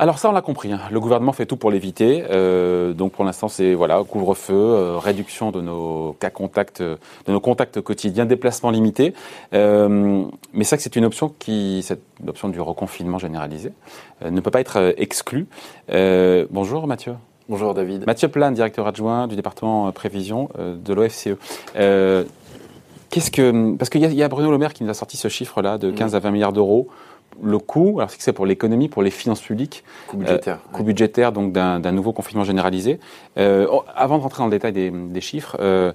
Alors ça, on l'a compris. Hein. Le gouvernement fait tout pour l'éviter. Euh, donc pour l'instant, c'est voilà couvre-feu, euh, réduction de nos cas contacts, de nos contacts quotidiens, déplacement limité. Euh, mais ça, c'est une option qui, cette option du reconfinement généralisé, ne peut pas être exclue. bonjour Mathieu. Bonjour David. Mathieu Plan, directeur adjoint du département prévision de l'OFCE. Qu'est-ce que parce qu'il y, y, a Bruno Le Maire qui nous a sorti ce chiffre-là de 15 à 20 milliards d'euros le coût, alors c'est que c'est pour l'économie, pour les finances publiques, coût budgétaire, euh, coût budgétaire donc d'un nouveau confinement généralisé. Euh, oh, avant de rentrer dans le détail des, chiffres, euh,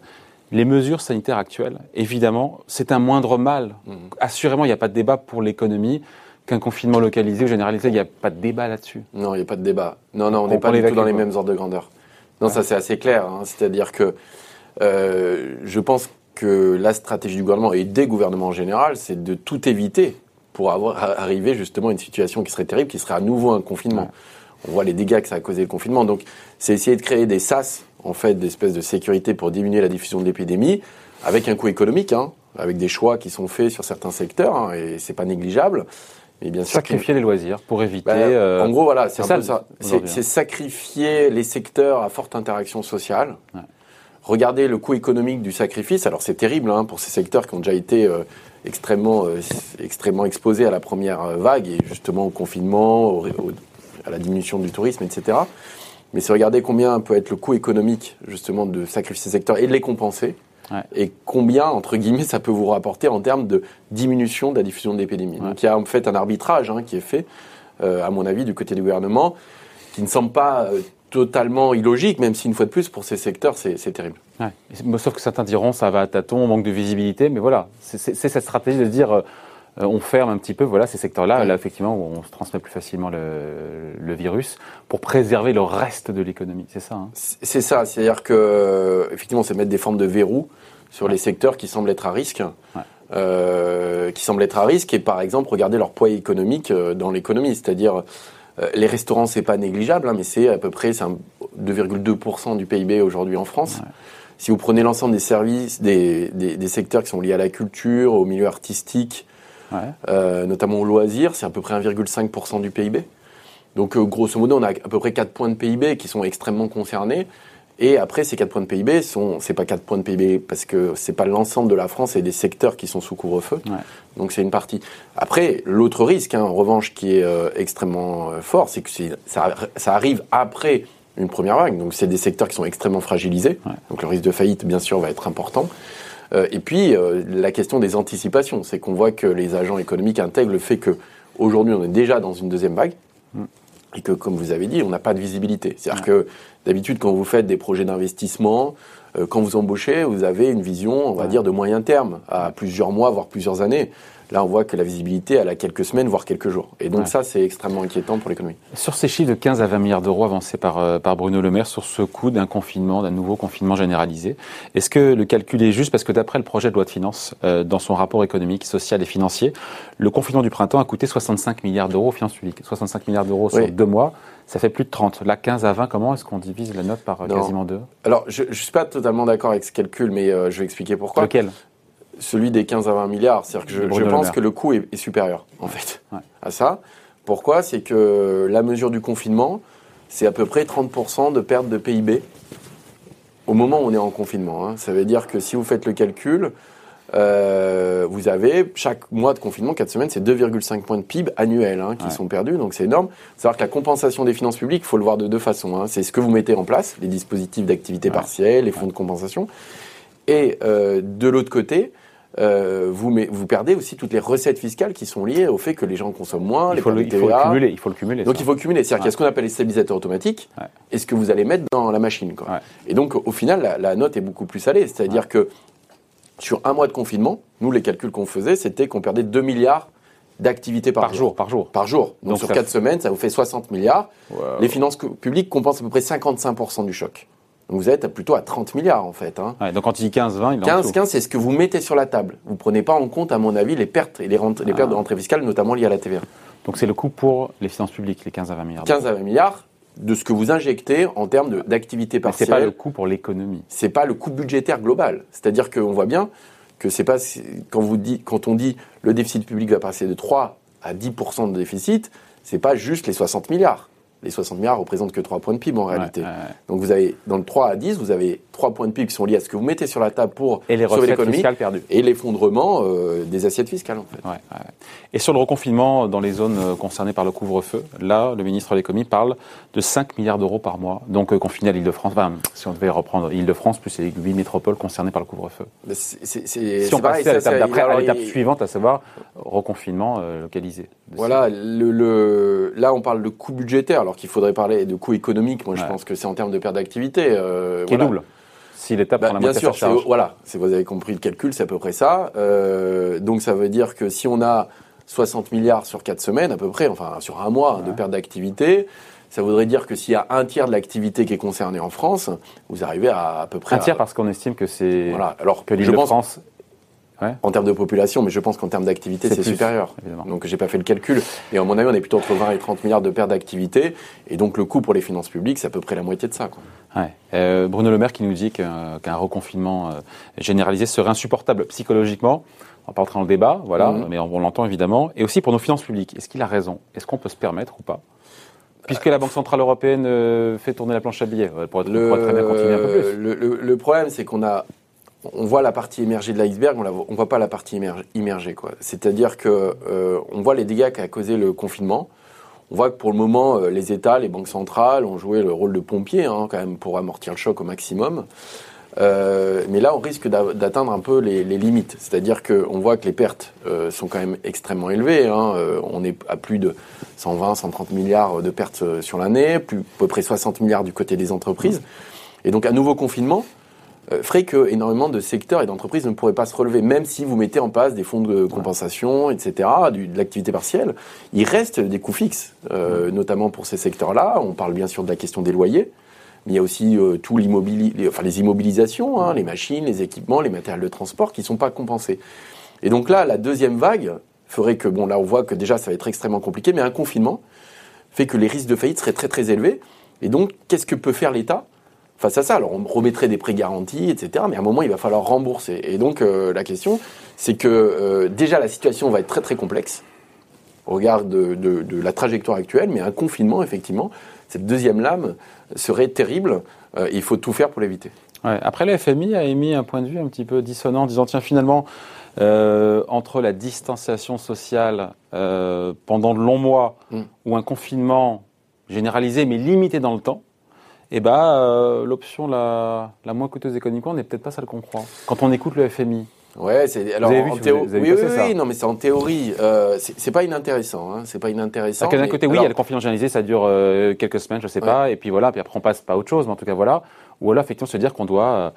les mesures sanitaires actuelles, évidemment, c'est un moindre mal. Mhm. Assurément, il n'y a pas de débat pour l'économie qu'un confinement localisé ou généralisé, il n'y a pas de débat là-dessus. Non, il n'y a pas de débat. Non, non, on n'est pas du tout dans les mêmes ordres de grandeur. Non, ça c'est assez clair. Hein. C'est-à-dire que je pense que la stratégie du gouvernement et des gouvernements en général, c'est de tout éviter pour avoir arrivé justement à une situation qui serait terrible, qui serait à nouveau un confinement. On voit les dégâts que ça a causé le confinement. Donc, c'est essayer de créer des sas, en fait, d'espèces de sécurité pour diminuer la diffusion de l'épidémie, avec un coût économique, hein, avec des choix qui sont faits sur certains secteurs, hein, et c'est pas négligeable. Mais bien sûr, sacrifier les loisirs pour éviter. Ben, euh, en gros, voilà, c'est ça. ça. C'est hein. sacrifier les secteurs à forte interaction sociale. Regardez le coût économique du sacrifice. Alors c'est terrible hein, pour ces secteurs qui ont déjà été euh, extrêmement, euh, extrêmement exposés à la première euh, vague et justement au confinement, à la diminution du tourisme, etc. Mais c'est regarder combien peut être le coût économique justement de sacrifier ces secteurs et de les compenser. Et combien, entre guillemets, ça peut vous rapporter en termes de diminution de la diffusion de l'épidémie. Donc il y a en fait un arbitrage hein, qui est fait, à mon avis, du côté du gouvernement, qui ne semble pas totalement illogique, même si une fois de plus, pour ces secteurs, c'est terrible. Sauf que certains diront, ça va à tâtons, on manque de visibilité, mais voilà, c'est cette stratégie de dire, euh, on ferme un petit peu, voilà, ces secteurs-là, là, effectivement, où on se transmet plus facilement le, virus, pour préserver le reste de l'économie, c'est ça hein. C'est ça, c'est-à-dire que, effectivement, c'est mettre des formes de verrou sur les secteurs qui semblent être à risque. Euh, qui semblent être à risque et par exemple regarder leur poids économique euh, dans l'économie, c'est-à-dire les restaurants, c'est pas négligeable, hein, mais c'est à peu près 2,2% du PIB aujourd'hui en France. Si vous prenez l'ensemble des services, des, des, secteurs qui sont liés à la culture, au milieu artistique, euh, notamment au loisir, c'est à peu près 1,5% du PIB. Donc, euh, grosso modo, on a à peu près 4 points de PIB qui sont extrêmement concernés. Et après, ces 4 points de PIB sont, c'est pas 4 points de PIB parce que c'est pas l'ensemble de la France et des secteurs qui sont sous couvre-feu. Donc c'est une partie. Après, l'autre risque, hein, en revanche, qui est euh, extrêmement euh, fort, c'est que ça, ça, arrive après une première vague. Donc c'est des secteurs qui sont extrêmement fragilisés. Donc le risque de faillite, bien sûr, va être important. Euh, et puis la question des anticipations, c'est qu'on voit que les agents économiques intègrent le fait que aujourd'hui on est déjà dans une deuxième vague. Mm et que, comme vous avez dit, on n'a pas de visibilité. C'est-à-dire que d'habitude, quand vous faites des projets d'investissement, euh, quand vous embauchez, vous avez une vision, on va dire, de moyen terme, à plusieurs mois, voire plusieurs années. Là, on voit que la visibilité, elle a quelques semaines, voire quelques jours. Et donc ça, c'est extrêmement inquiétant pour l'économie. Sur ces chiffres de 15 à 20 milliards d'euros avancés par, euh, par Bruno Le Maire sur ce coût d'un confinement, d'un nouveau confinement généralisé, est-ce que le calcul est juste? Parce que d'après le projet de loi de finances, euh, dans son rapport économique, social et financier, le confinement du printemps a coûté 65 milliards d'euros aux finances publiques. 65 milliards d'euros sur deux mois, ça fait plus de 30. Là, 15 à 20, comment est-ce qu'on divise la note par euh, quasiment deux? Alors, je ne suis pas totalement d'accord avec ce calcul, mais je vais expliquer pourquoi. Lequel? Celui des 15 à 20 milliards. C'est-à-dire que je, pense que le coût est, supérieur, en fait, à ça. Pourquoi? C'est que la mesure du confinement, c'est à peu près 30% de perte de PIB au moment où on est en confinement. Hein. Ça veut dire que si vous faites le calcul, euh, vous avez chaque mois de confinement, 4 semaines, c'est 2,5 points de PIB annuels hein, qui sont perdus, donc c'est énorme. Savoir que la compensation des finances publiques, il faut le voir de deux façons. Hein. C'est ce que vous mettez en place, les dispositifs d'activité partielle, les fonds de compensation. Et euh, de l'autre côté, euh, vous, vous perdez aussi toutes les recettes fiscales qui sont liées au fait que les gens consomment moins, il faut, le, il faut le cumuler. Il faut le cumuler. Donc il faut le cumuler. C'est-à-dire qu'il y a ce qu'on appelle les stabilisateurs automatiques et ce que vous allez mettre dans la machine. Quoi. Et donc au final, la, note est beaucoup plus salée. C'est-à-dire que sur un mois de confinement, nous, les calculs qu'on faisait, c'était qu'on perdait 2 milliards d'activités par, jour. Par jour. Par jour. Donc, sur 4 semaines, ça vous fait 60 milliards. Les finances publiques compensent à peu près 55% du choc. Donc vous êtes plutôt à 30 milliards en fait. Hein. donc quand il dit 15-20, il 15, 15 c'est ce que vous mettez sur la table. Vous ne prenez pas en compte, à mon avis, les pertes et les, pertes de ah. rentrée fiscale, notamment liées à la TVA. Donc c'est le coût pour les finances publiques, les 15 à 20 milliards. 15 à 20 milliards de ce que vous injectez en termes d'activité partielle. C'est pas le coût pour l'économie. C'est pas le coût budgétaire global. C'est-à-dire qu'on voit bien que c'est pas quand vous dit quand on dit le déficit public va passer de 3 à 10 de déficit, c'est pas juste les 60 milliards les 60 milliards représentent que 3 points de PIB en réalité. Donc vous avez, dans le 3 à 10, vous avez 3 points de PIB qui sont liés à ce que vous mettez sur la table pour et les sauver l'économie. Et l'effondrement euh, des assiettes fiscales en fait. et sur le reconfinement dans les zones euh, concernées par le couvre-feu, là, le ministre de l'économie parle de 5 milliards d'euros par mois. Donc euh, confiné à l'Île-de-France, enfin, si on devait reprendre l'Île-de-France plus les 8 métropoles concernées par le couvre-feu. Si on passait à l'étape d'après, à l'étape suivante, à savoir reconfinement localisé. Voilà, le, le, là on parle de coût budgétaire alors qu'il faudrait parler de coût économique. Moi je pense que c'est en termes de perte d'activité. Euh, Qui est double. Si l'État prend bah, la Bien sûr, voilà, vous avez compris le calcul, c'est à peu près ça. Euh, donc ça veut dire que si on a 60 milliards sur 4 semaines à peu près, enfin sur un mois de perte d'activité, ça voudrait dire que s'il y a un tiers de l'activité qui est concernée en France, vous arrivez à à peu près... Un tiers parce qu'on estime que c'est... Voilà, alors que en termes de population, mais je pense qu'en termes d'activité, c'est supérieur. Évidemment. Donc j'ai pas fait le calcul. Et à mon avis, on est plutôt entre 20 et 30 milliards de pertes d'activité. Et donc le coût pour les finances publiques, c'est à peu près la moitié de ça. Quoi. Ouais. Euh, Bruno Le Maire qui nous dit qu'un reconfinement euh, généralisé serait insupportable psychologiquement. On va pas entrer dans le débat, voilà, mhm. mais on, l'entend évidemment. Et aussi pour nos finances publiques. Est-ce qu'il a raison? Est-ce qu'on peut se permettre ou pas? Puisque la Banque Centrale Européenne euh, fait tourner la planche à billets, pour, être, le, très bien continuer un peu plus. Le, le problème, c'est qu'on a on voit la partie émergée de l'iceberg, on ne voit pas la partie immergée. C'est-à-dire que euh, on voit les dégâts qu'a causé le confinement. On voit que pour le moment, euh, les États, les banques centrales ont joué le rôle de pompier, hein, quand même, pour amortir le choc au maximum. Euh, mais là, on risque d'atteindre un peu les, limites. C'est-à-dire qu'on voit que les pertes sont quand même extrêmement élevées. Hein. on est à plus de 120, 130 milliards de pertes sur l'année, plus à peu près 60 milliards du côté des entreprises. Et donc, un nouveau confinement, euh, ferait que énormément de secteurs et d'entreprises ne pourraient pas se relever, même si vous mettez en place des fonds de compensation, etc., de l'activité partielle. Il reste des coûts fixes, euh, notamment pour ces secteurs-là. On parle bien sûr de la question des loyers. Mais il y a aussi euh, tout les, enfin, les immobilisations, hein, les machines, les équipements, les matériels de transport qui ne sont pas compensés. Et donc là, la deuxième vague ferait que, bon, là, on voit que déjà, ça va être extrêmement compliqué, mais un confinement fait que les risques de faillite seraient très, très élevés. Et donc, qu'est-ce que peut faire l'État? Face à ça. Alors on remettrait des prêts garantis, etc. Mais à un moment, il va falloir rembourser. Et donc euh, la question, c'est que euh, déjà la situation va être très très complexe au regard de, la trajectoire actuelle, mais un confinement, effectivement, cette deuxième lame serait terrible. Euh, il faut tout faire pour l'éviter. Après, le FMI a émis un point de vue un petit peu dissonant, en disant tiens finalement. entre la distanciation sociale pendant de longs mois mm. ou un confinement généralisé mais limité dans le temps, eh ben, euh, l'option la, la, moins coûteuse économiquement n'est peut-être pas celle qu'on croit. Quand on écoute le FMI. Ouais, c'est alors en théorie. Oui, oui, oui, non, mais c'est en théorie. Euh, c'est pas inintéressant. Hein, c'est pas inintéressant. D'un côté, oui, il y a le confinement généralisé, ça dure euh, quelques semaines, je sais pas, et puis voilà, puis après on passe pas à autre chose, mais en tout cas voilà. Ou alors effectivement se dire qu'on doit euh,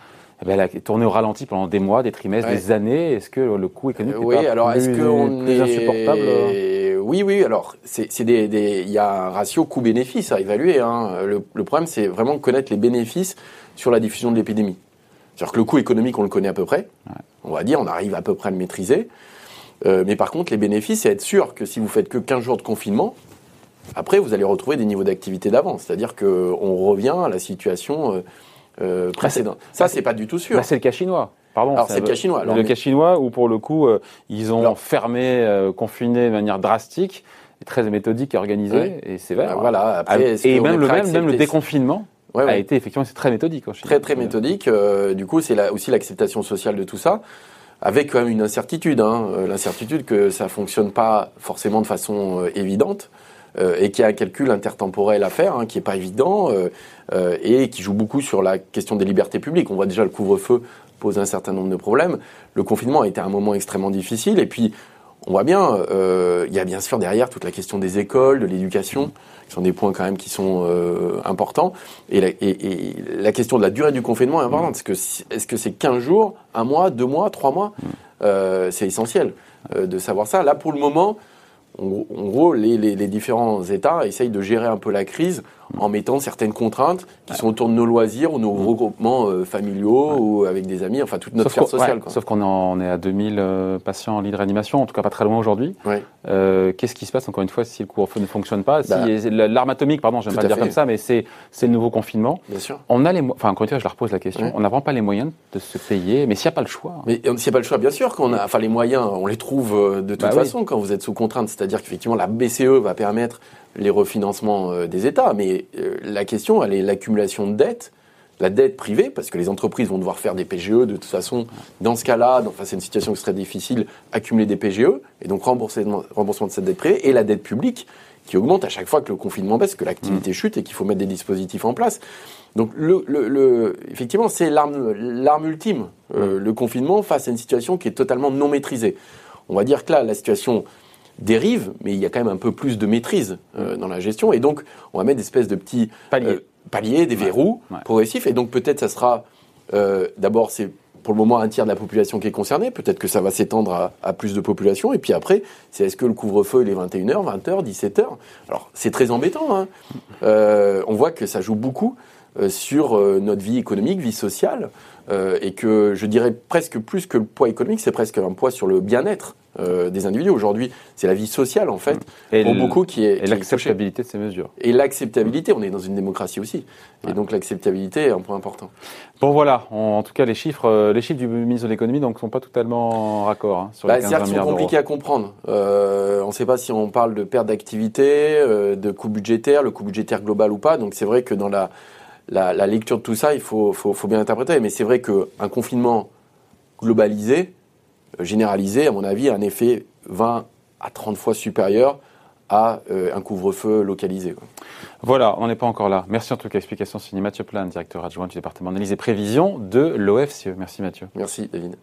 eh ben, tourner au ralenti pendant des mois, des trimestres, des années. Est-ce que le coût économique oui, est pas alors est-ce qu'on est insupportable? Oui, oui. Alors, c'est des, il y a un ratio coût-bénéfice à évaluer. Hein. Le, problème, c'est vraiment connaître les bénéfices sur la diffusion de l'épidémie. C'est-à-dire que le coût économique, on le connaît à peu près. On va dire, on arrive à peu près à le maîtriser. Euh, mais par contre, les bénéfices, c'est être sûr que si vous faites que 15 jours de confinement, après, vous allez retrouver des niveaux d'activité d'avant. C'est-à-dire qu'on revient à la situation euh, euh, précédente. Ça, c'est pas du tout sûr. Bah, c'est le cas chinois. Pardon, Alors c'est le cas chinois. le cas chinois où pour le coup euh, ils ont fermé, euh, confiné de manière drastique, très méthodique et organisée, et vrai. Bah, voilà. Après, et même le même, même le déconfinement. a été effectivement c'est très méthodique en Chine. Très très méthodique. Euh, du coup, c'est aussi l'acceptation sociale de tout ça, avec quand même une incertitude. Hein, L'incertitude que ça fonctionne pas forcément de façon évidente. et qu'il y a un calcul intertemporel à faire, hein, qui est pas évident, et qui joue beaucoup sur la question des libertés publiques. On voit déjà le couvre-feu pose un certain nombre de problèmes. Le confinement a été un moment extrêmement difficile. Et puis, on voit bien, euh, il y a bien sûr derrière toute la question des écoles, de l'éducation, qui sont des points quand même qui sont euh, importants. Et la, question de la durée du confinement est importante. Est-ce que c'est 15 jours, un mois, deux mois, trois mois? Euh, C'est essentiel de savoir ça. Là, pour le moment, en gros, les, différents États essayent de gérer un peu la crise en mettant certaines contraintes qui sont autour de nos loisirs ou nos mm. regroupements euh, familiaux ou avec des amis, enfin toute notre sphère sociale. Sauf qu'on est à 2000 euh, patients en lit de réanimation, en tout cas pas très loin aujourd'hui. Euh, qu'est-ce qui se passe encore une fois si le couvre-feu ne fonctionne pas bah. L'arme atomique, pardon, j'aime pas le dire comme ça, mais c'est le nouveau confinement. Bien sûr. On a les, enfin encore une fois, je la repose la question. On n'a vraiment pas les moyens de se payer, mais s'il n'y a pas le choix. Mais s'il n'y a pas le choix, bien sûr qu'on a, enfin les moyens, on les trouve de toute bah façon quand vous êtes sous contrainte, c'est-à-dire qu'effectivement la BCE va permettre les refinancements des États. Mais euh, la question, elle est l'accumulation de dettes, la dette privée, parce que les entreprises vont devoir faire des PGE de toute façon. Dans ce cas-là, enfin, c'est une situation qui serait difficile, accumuler des PGE, et donc remboursement, remboursement de cette dette privée, et la dette publique, qui augmente à chaque fois que le confinement baisse, que l'activité mmh. chute et qu'il faut mettre des dispositifs en place. Donc, le, effectivement, c'est l'arme ultime, euh, mmh. le confinement, face à une situation qui est totalement non maîtrisée. On va dire que là, la situation dérive, mais il y a quand même un peu plus de maîtrise euh, dans la gestion. Et donc, on va mettre des espèces de petits paliers, euh, des verrous progressifs. Et donc, peut-être, ça sera euh, d'abord, c'est pour le moment un tiers de la population qui est concernée. Peut-être que ça va s'étendre à, plus de population. Et puis après, c'est est-ce que le couvre-feu, il est 21h, 20h, 17h Alors, c'est très embêtant. Hein. on voit que ça joue beaucoup sur notre vie économique, vie sociale. et que je dirais presque plus que le poids économique, c'est presque un poids sur le bien-être euh, des individus. Aujourd'hui, c'est la vie sociale, en fait, et pour beaucoup qui est. Et l'acceptabilité de ces mesures. Et l'acceptabilité, on est dans une démocratie aussi. Et donc l'acceptabilité est un point important. Bon, voilà. en tout cas, les chiffres, euh, les chiffres du ministre de l'économie ne sont pas totalement raccord hein, sur bah, les 15 milliards sont compliqués à comprendre. Euh, on ne sait pas si on parle de perte d'activité, de coût budgétaire, le coût budgétaire global ou pas. Donc c'est vrai que dans la, la, lecture de tout ça, il faut, faut, faut bien interpréter. Mais c'est vrai qu'un confinement globalisé, généralisé, à mon avis, a un effet 20 à 30 fois supérieur à euh, un couvre-feu localisé. Voilà, on n'est pas encore là. Merci en tout cas. Explication signé Mathieu Plan, directeur adjoint du département d'analyse et prévision de l'OFCE. Merci Mathieu. Merci David.